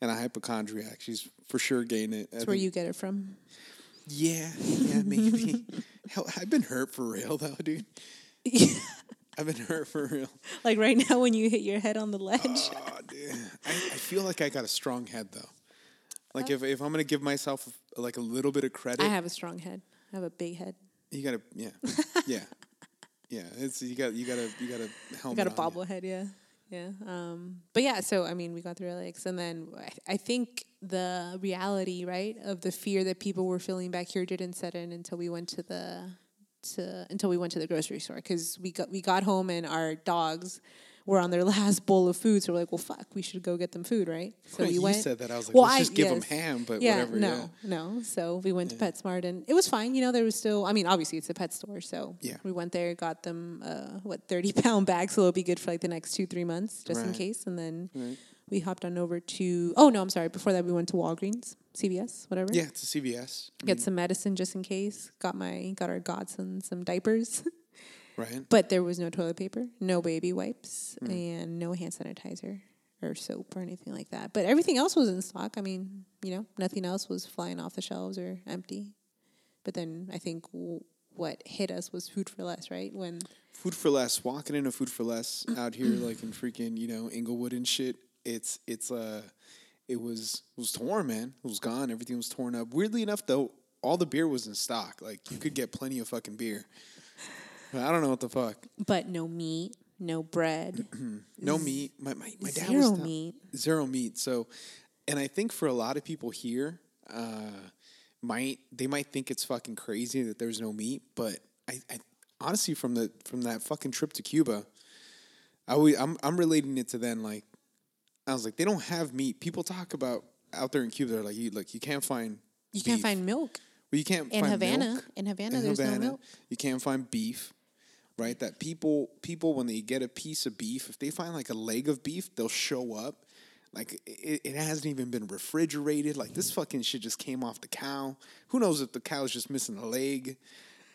And a hypochondriac. She's for sure gaining it. That's where you get it from. Yeah, yeah, maybe. Hell, I've been hurt for real though, dude. I've been hurt for real. like right now when you hit your head on the ledge. Oh, dude. I, I feel like I got a strong head though. Like oh. if, if I'm gonna give myself like a little bit of credit, I have a strong head. I have a big head. you gotta yeah yeah yeah. It's you got you gotta you gotta helmet. got a bobblehead, yeah. Yeah. Um, but yeah, so I mean, we got through LAX, and then I, I think the reality, right, of the fear that people were feeling back here didn't set in until we went to the to until we went to the grocery store because we got we got home and our dogs were on their last bowl of food. So we're like, well, fuck, we should go get them food, right? So we went. you went. said that. I was like, Well, let's I- just give them ham, but yeah, whatever. no, no. So we went to PetSmart and it was fine. You know, there was still. I mean, obviously it's a pet store, so Yeah. we went there, got them uh, what thirty pound bags, so it'll be good for like the next two three months, just in case. And then Right. we hopped on over to. Oh no, I'm sorry. Before that, we went to Walgreens, CVS, whatever. Yeah, it's a CVS. I Get mean, some medicine just in case. Got my got our godson some diapers, right. but there was no toilet paper, no baby wipes, Hmm. and no hand sanitizer or soap or anything like that. But everything else was in stock. I mean, you know, nothing else was flying off the shelves or empty. But then I think w- what hit us was food for less, right? When Food for less. Walking into Food for Less out here, like in freaking you know Inglewood and shit. It's it's uh, it was it was torn, man. It was gone. Everything was torn up. Weirdly enough, though, all the beer was in stock. Like you could get plenty of fucking beer. I don't know what the fuck. but no meat, no bread, No meat. My my, my dad zero was down- meat. zero meat. So, and I think for a lot of people here, uh, might they might think it's fucking crazy that there's no meat, but I, I honestly from the from that fucking trip to Cuba, I always, I'm I'm relating it to then like I was like they don't have meat. People talk about out there in Cuba, they're like you like you can't find You can't find milk well you can't in find Havana. milk In Havana, in there's Havana. no milk. You can't find beef, right? That people people when they get a piece of beef, if they find like a leg of beef, they'll show up. Like it, it hasn't even been refrigerated. Like this fucking shit just came off the cow. Who knows if the cow's just missing a leg?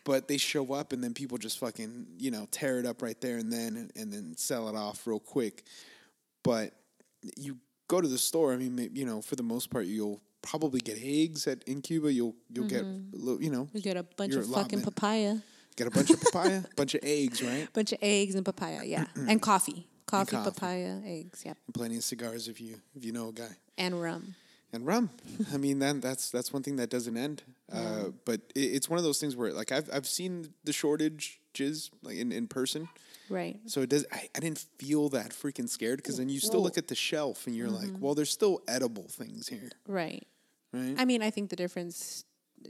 But they show up and then people just fucking you know tear it up right there and then and, then sell it off real quick. But you go to the store. I mean, you know, for the most part, you'll probably get eggs at in Cuba. You'll you'll get mm-hmm. a little, you know You get a bunch of fucking papaya, Get a bunch of papaya, a bunch of eggs, right? bunch of eggs and papaya, yeah, and coffee, coffee, coffee. papaya, eggs, yep, And plenty of cigars if you if you know a guy. and rum. And rum. I mean, then that's that's one thing that doesn't end. Uh, but it, it's one of those things where like I've I've seen the shortages like in, in person. Right. So it does. I, I didn't feel that freaking scared because then you still look at the shelf and you're like, well, there's still edible things here, Right. right? I mean, I think the difference,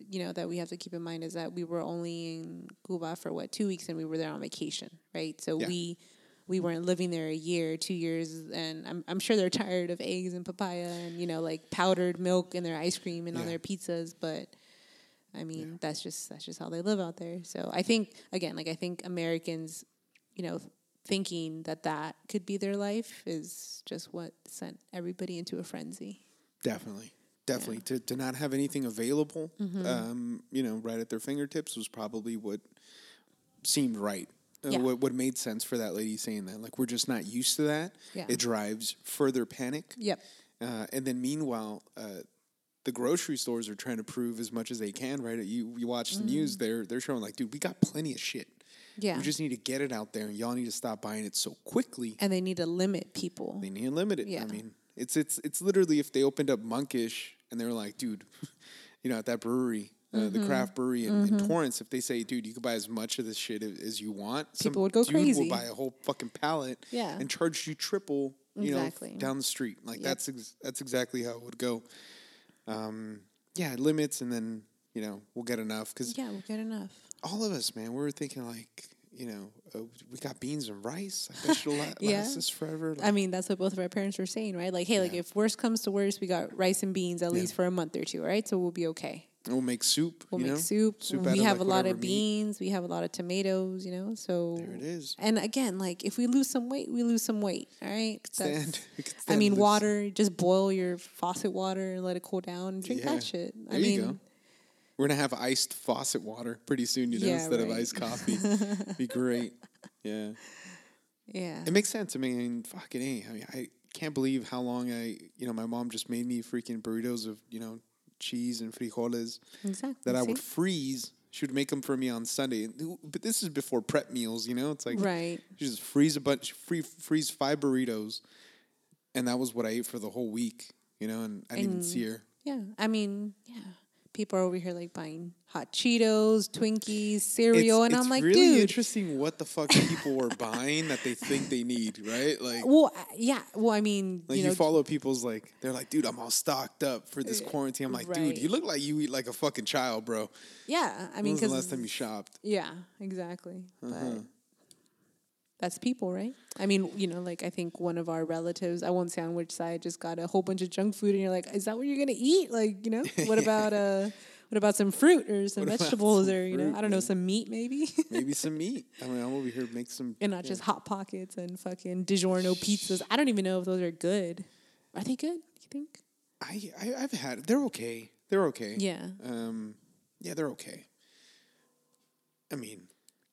you know, that we have to keep in mind is that we were only in Cuba for what two weeks, and we were there on vacation, right? So Yeah. we we weren't living there a year, two years, and I'm I'm sure they're tired of eggs and papaya and you know like powdered milk in their ice cream and on their pizzas, but. I mean, that's just that's just how they live out there. So I think again, like I think Americans, you know, thinking that that could be their life is just what sent everybody into a frenzy. Definitely. Definitely. To, to not have anything available, Mm-hmm. um, you know, right at their fingertips was probably what seemed right. Uh, Yeah. what, what made sense for that lady saying that. Like, we're just not used to that. Yeah. It drives further panic. Yep. Uh, and then meanwhile, uh, the grocery stores are trying to prove as much as they can, right? You you watch the news, they're they're showing like, dude, we got plenty of shit. Mm. Yeah. We just need to get it out there, and y'all need to stop buying it so quickly. and they need to limit people. They need to limit it. Yeah. I mean, it's it's it's literally if they opened up Monkish and they were like, dude, you know, at that brewery, uh, Mm-hmm. the craft brewery in, in Torrance, if they say, dude, you can buy as much of this shit as you want, People would go dude crazy. will buy a whole fucking pallet, Yeah. and charge you triple, you Exactly. know, down the street. Like Yep. that's ex- that's exactly how it would go. Um, yeah, limits, and then you know we'll get enough because Yeah, we'll get enough. all of us, man, we were thinking like. You know, uh, we got beans and rice. I bet it'll la- last Yeah. us forever. I mean, that's what both of our parents were saying, right? Like, hey, like if worst comes to worst, we got rice and beans at Yeah. least for a month or two, right? So we'll be okay. We'll make soup. We'll you make know? soup. Soup we have like, a lot of meat. beans. We have a lot of tomatoes. You know, so There it is. And again, like if we lose some weight, we lose some weight. All right. Stand. I mean, loose. water. Just boil your faucet water and let it cool down. and Drink Yeah. that shit. There I mean, go. We're gonna have iced faucet water pretty soon, you know, Yeah, instead of iced coffee. Be great. Yeah, yeah. it makes sense. I mean, fucking a. I mean, I can't believe how long I, you know, my mom just made me freaking burritos of, you know, cheese and frijoles Exactly. that I see? would freeze. She would make them for me on Sunday, but this is before prep meals. You know, it's like Right. She just freeze a bunch, free, freeze five burritos, and that was what I ate for the whole week. You know, and I didn't even see her. Yeah, I mean, yeah. People are over here like buying hot Cheetos, Twinkies, cereal, and I'm like, really dude. interesting what the fuck people are buying that they think they need, right? Like, Well, yeah. Well, I mean, like you you, know, follow people's like, they're like, dude, I'm all stocked up for this quarantine. I'm like, dude, you look like you eat like a fucking child, bro. yeah. I mean, because last time you shopped? yeah, exactly. Uh-huh. That's people, right? I mean, you know, like I think one of our relatives, I won't say on which side, just got a whole bunch of junk food, and you're like, is that what you're gonna eat? Like, you know, what about uh, what about some fruit or some What vegetables some or you know, fruit, I don't know, some meat maybe, Maybe some meat. I mean, I'm over here make some. and not yeah. just hot pockets and fucking DiGiorno pizzas. I don't even know if those are good. Are they good? You think? I, I I've had. They're okay. They're okay. Yeah. Um. Yeah, they're okay. I mean,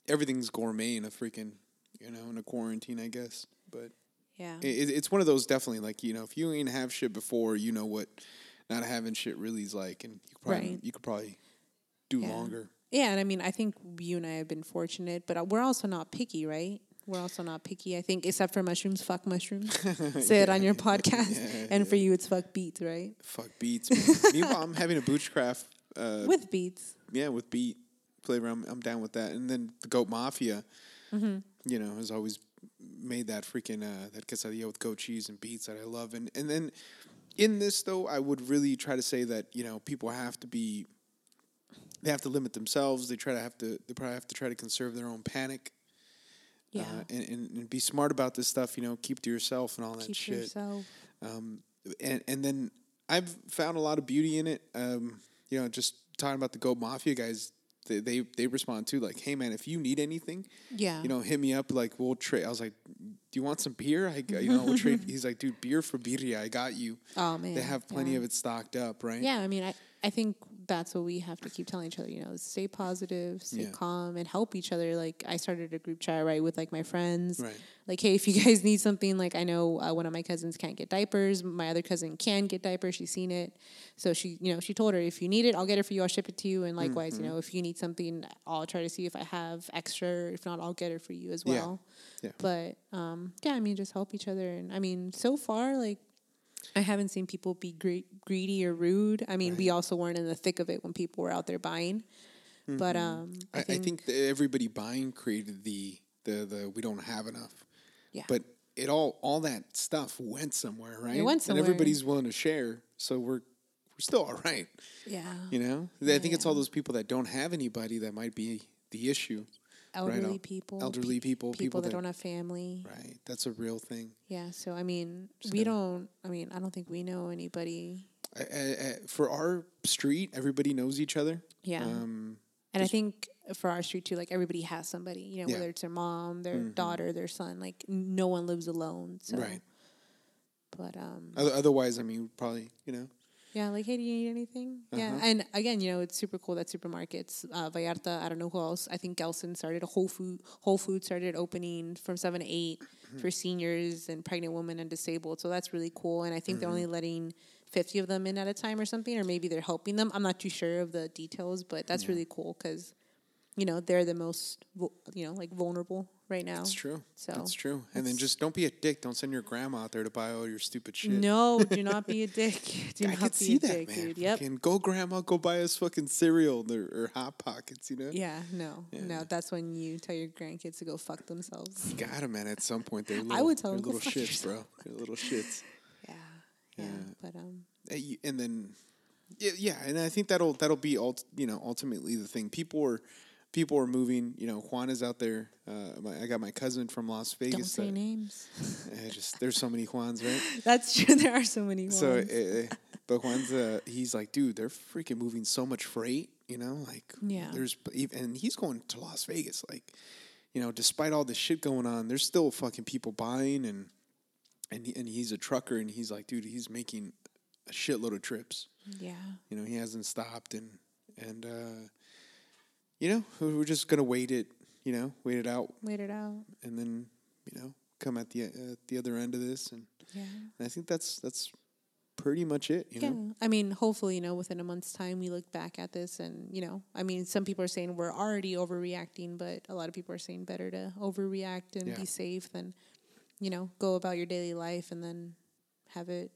everything's gourmet in a freaking, you know, in a quarantine, I guess. But Yeah. it, it's one of those definitely like you know, if you ain't have shit before, you know what not having shit really is like, and you could probably Right. you could probably do Yeah. longer. Yeah, and I mean, I think you and I have been fortunate, but uh, we're also not picky, right? We're also not picky. I think, except for mushrooms, fuck mushrooms. Say it on your podcast, yeah, and for you, it's fuck beets, right? Fuck beets. Meanwhile, I'm having a Boochcraft. Uh, With beets. yeah, with beet flavor, I'm I'm down with that. And then the Goat Mafia, Mm-hmm. you know, has always made that freaking uh, that quesadilla with goat cheese and beets that I love. And and then in this though, I would really try to say that you know people have to be they have to limit themselves. They try to have to they probably have to try to conserve their own panic. yeah. Uh, and, and, and be smart about this stuff, you know, keep to yourself and all that Keep shit. yourself. Um, and and then I've found a lot of beauty in it. Um, you know, just talking about the Goat Mafia guys, they, they they respond too, like, "Hey man, if you need anything, Yeah. you know, hit me up. Like, we'll trade." I was like, "Do you want some beer? I you know, we'll trade." He's like, "Dude, beer for birria, I got you." Oh man. They have plenty yeah. of it stocked up, right? Yeah, I mean, I, I think that's what we have to keep telling each other. You know, stay positive, stay Yeah. calm, and help each other. Like I started a group chat right with like my friends. Right. Like, hey, if you guys need something, like I know uh, one of my cousins can't get diapers. My other cousin can get diapers. She's seen it, so she, you know, she told her if you need it, I'll get it for you. I'll ship it to you. And likewise, Mm-hmm. you know, if you need something, I'll try to see if I have extra. If not, I'll get it for you as Yeah. well. Yeah. But um, yeah, I mean, just help each other. And I mean, so far, like I haven't seen people be gre- greedy or rude. I mean, we also weren't in the thick of it when people were out there buying. But um, I, I I think, think that everybody buying created the the the we don't have enough. yeah, But it all all that stuff went somewhere, right? It went somewhere. And everybody's willing to share, so we're we're still all right. yeah, You know, I think it's all those people that don't have anybody that might be the issue. Elderly el- people, elderly people, people, people that, that- don't have family. Right. That's a real thing. Yeah, so I mean, we don't. I mean, I don't think we know anybody. I, I, I, for our street, everybody knows each other. Yeah, Um, and I think for our street too, like everybody has somebody. You know, Yeah. Mm-hmm. whether it's their mom, their daughter, their son. Like no one lives alone. So, Right. But um, other, otherwise, I mean, probably, you know, Yeah, like, hey, do you need anything? Yeah, Uh-huh. and again, you know, it's super cool that supermarkets, uh, Vallarta, I don't know who else. I think Gelson started a Whole Food. Whole Food started opening from seven to 8 Mm-hmm. for seniors and pregnant women and disabled. So that's really cool. And I think they're only Mm-hmm. letting fifty of them in at a time or something, or maybe they're helping them. I'm not too sure of the details, but that's really cool because, you know, they're the most, you know, like vulnerable right now. That's true. So, That's true. And then just don't be a dick. Don't send your grandma out there to buy all your stupid shit. No, do not be a dick. Do I not could be see a that, dick, man. dude. Yep. Fucking go, grandma, go buy us fucking cereal or, or hot pockets. You know. Yeah, no, Yeah. no. That's when you tell your grandkids to go fuck themselves. You got 'em, man. At some point, they're little, would tell they're 'em, "Go little shits, bro. They're little shits. Yeah, yeah. But um, and then yeah, yeah, and I think that'll that'll be ult, you know ultimately the thing. People are people are moving. You know, Juan is out there. Uh, my, I got my cousin from Las Vegas. don't say that- names. just there's so many Juans, right? That's true. There are so many. So, ones. uh, but Juan's uh, he's like, dude, they're freaking moving so much freight. You know, like Yeah. there's and he's going to Las Vegas. Like, you know, despite all this shit going on, there's still fucking people buying and and he, and he's a trucker and he's like, dude, he's making a shitload of trips. yeah, You know, he hasn't stopped and and uh, you know we- we're just gonna wait it. You know, wait it out wait it out. and then you know come at the at the other end of this and, Yeah, and I think that's that's pretty much it. You yeah. know, I mean, hopefully, you know, within a month's time, we look back at this, and you know, I mean, some people are saying we're already overreacting, but a lot of people are saying better to overreact and Yeah. be safe than, you know, go about your daily life and then have it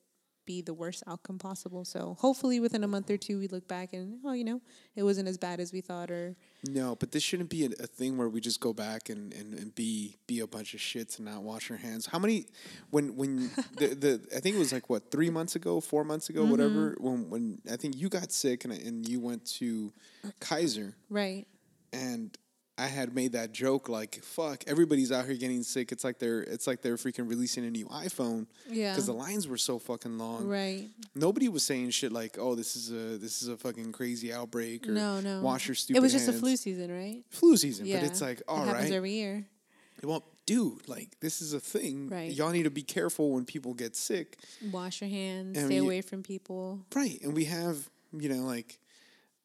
be the worst outcome possible. So hopefully, within a month or two, we look back and oh, you know, it wasn't as bad as we thought, or no, but this shouldn't be a, a thing where we just go back and, and, and be be a bunch of shits and not wash our hands. How many when when the, the I think it was like what three months ago, four months ago, whatever. Mm-hmm. When when I think you got sick and and you went to Kaiser right. and I had made that joke like, "Fuck, everybody's out here getting sick." It's like they're it's like they're freaking releasing a new iPhone. Yeah. Because the lines were so fucking long. Right. Nobody was saying shit like, "Oh, this is a this is a fucking crazy outbreak," or No, no. wash your stupid." It was just a flu season, right? flu season. Yeah. But it's like, all right. it right, every year. well, dude, like this is a thing. Right. Y'all need to be careful when people get sick, Wash your hands. I stay mean, away from people. right? And we have, you know, like.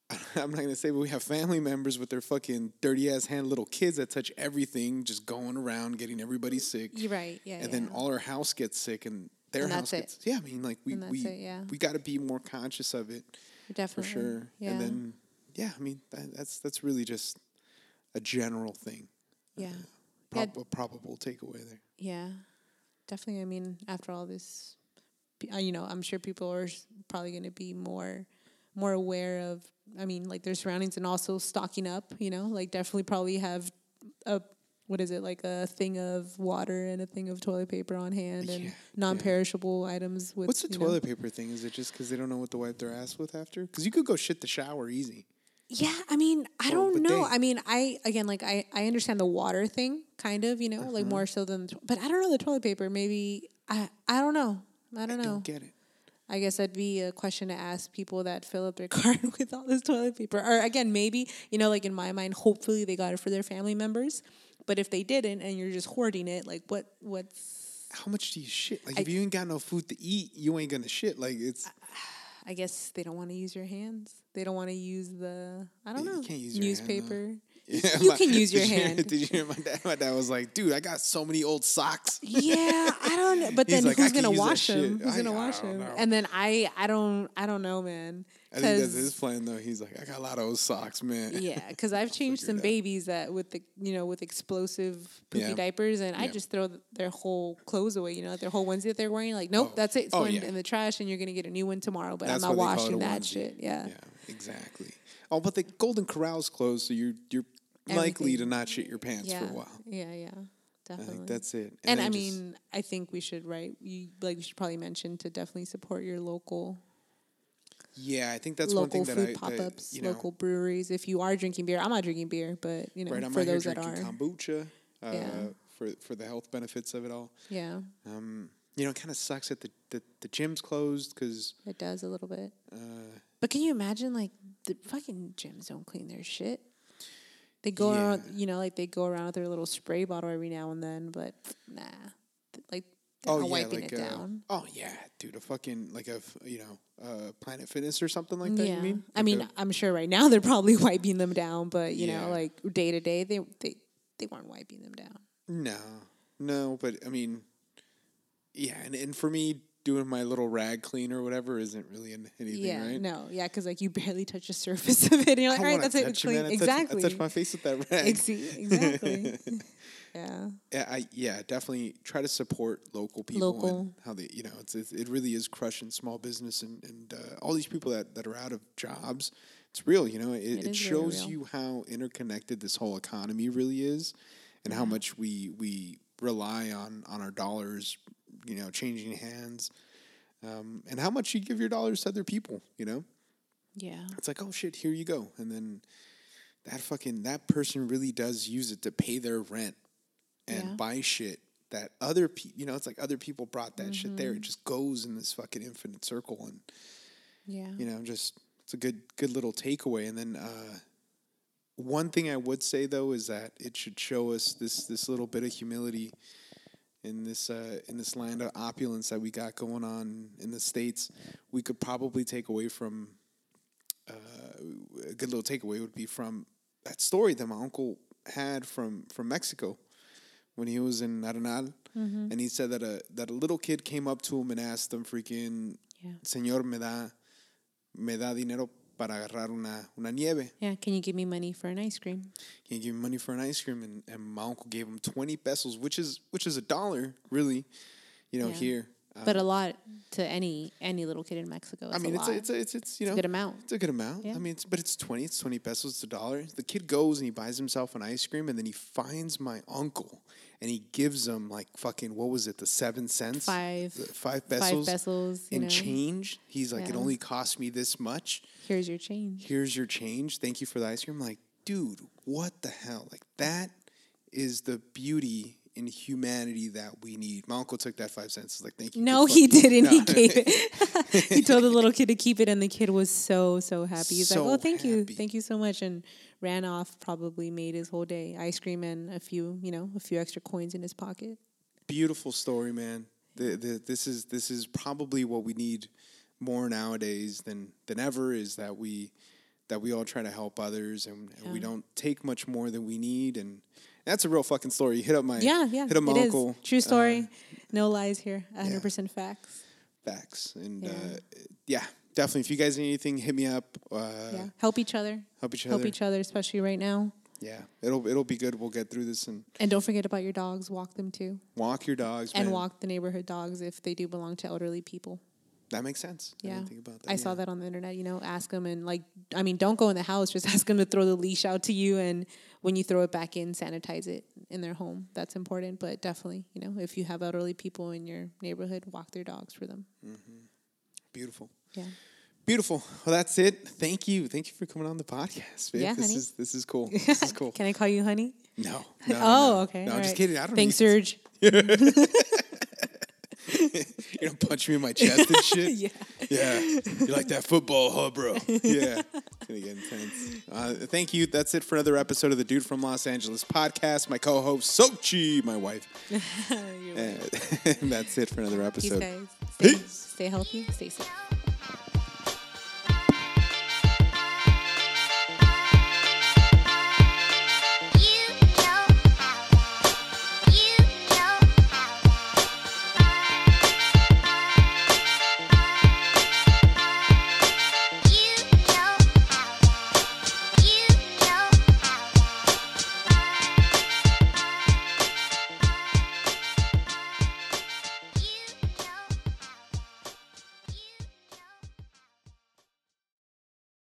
I'm not gonna say, but we have family members with their fucking dirty ass hand, little kids that touch everything, just going around getting everybody sick. You're right. Yeah. and yeah. then all our house gets sick and their And house that's it. gets yeah i mean like we we it, yeah. we got to be more conscious of it Definitely. for sure Yeah. and then yeah i mean that, that's that's really just a general thing yeah. prob- Yeah. a probable takeaway there Yeah, definitely. I mean, after all this, uh, you know, I'm sure people are probably going to be more, more aware of. I mean, like their surroundings and also stocking up. You know, like definitely probably have a what is it like a thing of water and a thing of toilet paper on hand and Yeah, non-perishable items. With what's the you know- toilet paper thing is it just because they don't know what to wipe their ass with after because you could go shit the shower easy Yeah, I mean, I don't know. I mean, I again, like I, I understand the water thing, kind of, you know, like Uh-huh. more so than, but I don't know the toilet paper. Maybe I, I don't know. I don't i know. don't get it I guess that'd be a question to ask people that fill up their cart with all this toilet paper. Or again, maybe, you know, like in my mind, hopefully they got it for their family members. But if they didn't and you're just hoarding it, like what what's how much do you shit like if you ain't got no food to eat you ain't gonna shit like it's I guess they don't want to use your hands. They don't want to use the I don't Yeah, know can't use your hand, newspaper. Yeah, you my- can use your did you hear- hand. Did you hear my dad? My dad was like, "Dude, I got so many old socks." yeah, I don't know. But then like, who's gonna wash them? shit." Who's I- gonna I wash them? And then I I don't I don't know, man. I think that's his plan, though. He's like, "I got a lot of old socks, man." Yeah, because I've changed some out. babies that with the you know with explosive poopy Yeah. diapers, and I just throw their whole clothes away. You know, their whole onesie that they're wearing. Like, nope, Oh. that's it. It's Oh, going yeah. in the trash, and you're gonna get a new one tomorrow. But That's I'm not why they call it a washing that shit. Yeah. Yeah, exactly. Oh, but the Golden Corral's closed, so you're you're likely to not shit your pants yeah, for a while. yeah, yeah, I definitely. think that's it. and then I mean, I think we should right. You like we should probably mention to definitely support your local yeah, I think that's one local thing food that I, pop ups, you know, local breweries. If you are drinking beer, I'm not drinking beer, but you know, right? I'm for those that drinking are, kombucha uh, Yeah. for for the health benefits of it all. yeah, Um, you know, it kind of sucks that the, the the gym's closed because it does a little bit. uh, But can you imagine like the fucking gyms don't clean their shit? They go Yeah. around, you know, like they go around with their little spray bottle every now and then, but nah, like they're not wiping it uh, down. oh yeah, dude, a fucking like a you know uh, Planet Fitness or something like that. yeah, You mean? I Like mean, a- I'm sure right now they're probably wiping them down, but you Yeah. know, like day to day, they they they weren't wiping them down. no, no, but I mean, yeah, and, and for me, doing my little rag clean or whatever isn't really an- anything, yeah, right? no, yeah, because like you barely touch the surface of it. And you're like, all right, that's it, clean. I touch- exactly. I touch my face with that rag. Ex- exactly. yeah. Yeah, I yeah definitely try to support local people. Local. and how they you know it's, it's it really is crushing small business and and uh, all these people that that are out of jobs. It's real, you know. It, It it, shows you how interconnected this whole economy really is, and how much we we rely on on our dollars, you know, changing hands, um, and how much you give your dollars to other people. You know, Yeah. it's like oh shit, here you go, and then that fucking that person really does use it to pay their rent and Yeah. buy shit that other people, you know, it's like other people brought that shit there. Mm-hmm. It just goes in this fucking infinite circle, and Yeah. you know, just it's a good good little takeaway. And then uh, one thing I would say though is that it should show us this this little bit of humility in this uh, in this land of opulence that we got going on in the states. We could probably take away from uh, a good little takeaway would be from that story that my uncle had from from Mexico when he was in Arenal, Mm-hmm. and he said that a that a little kid came up to him and asked him, "Freaking, Yeah. señor, me da me da dinero para agarrar una una nieve? Yeah. Can you give me money for an ice cream? Can you give me money for an ice cream?" And, and my uncle gave him twenty pesos, which is which is a dollar, really, you know, Yeah. here. But a lot to any any little kid in Mexico. I It's mean, a it's a, it's a, it's it's you know a good amount. It's a good amount. Yeah. I mean, it's, but it's twenty. It's twenty pesos. It's a dollar. The kid goes and he buys himself an ice cream, and then he finds my uncle, and he gives him like fucking what was it? The seven cents, Five- five five pesos, pesos, you in know. change. He's like, it only cost me this much. Here's your change. Here's your change. Thank you for the ice cream. I'm like, dude, what the hell? Like that is the beauty in humanity that we need. My uncle took that five cents. He's like, thank you. No, he didn't. No. He gave it. he told the little kid to keep it, and the kid was so so happy. He's So like, "Oh, thank you, thank you so much," and ran off. Probably made his whole day. Ice cream and a few, you know, a few extra coins in his pocket. Beautiful story, man. The, the, this is this is probably what we need more nowadays than than ever. Is that we that we all try to help others and, and we don't take much more than we need and that's a real fucking story. You hit up my Yeah, yeah, hit up my it is. uncle. True story. uh, no lies here. hundred percent facts. facts and Yeah. uh, yeah, definitely. If you guys need anything, hit me up. Uh, Yeah, help each other. Help each other. Help each other, especially right now. Yeah, it'll it'll be good. We'll get through this and And don't forget about your dogs. Walk them too, walk your dogs. and man. walk the neighborhood dogs if they do belong to elderly people. That makes sense. I Yeah, didn't think about that. I saw that on the internet. You know, ask them and like, I mean, don't go in the house. Just ask them to throw the leash out to you, and when you throw it back in, sanitize it in their home. That's important. But definitely, you know, if you have elderly people in your neighborhood, walk their dogs for them. Mm-hmm. Beautiful. Yeah. Beautiful. Well, that's it. Thank you. Thank you for coming on the podcast. Yeah, this honey. is this is cool. This is cool. Can I call you honey? no, no. oh, no. okay. No, I'm just right. kidding. I don't. Thanks, need, You're gonna punch me in my chest and shit. yeah. Yeah. You like that football, huh, bro? Yeah. It's gonna get intense. Uh, thank you. That's it for another episode of the Dude from Los Angeles podcast. My co-host Sochi, my wife. You're And that's it for another episode. guys. Stay, Peace. stay healthy. Stay safe.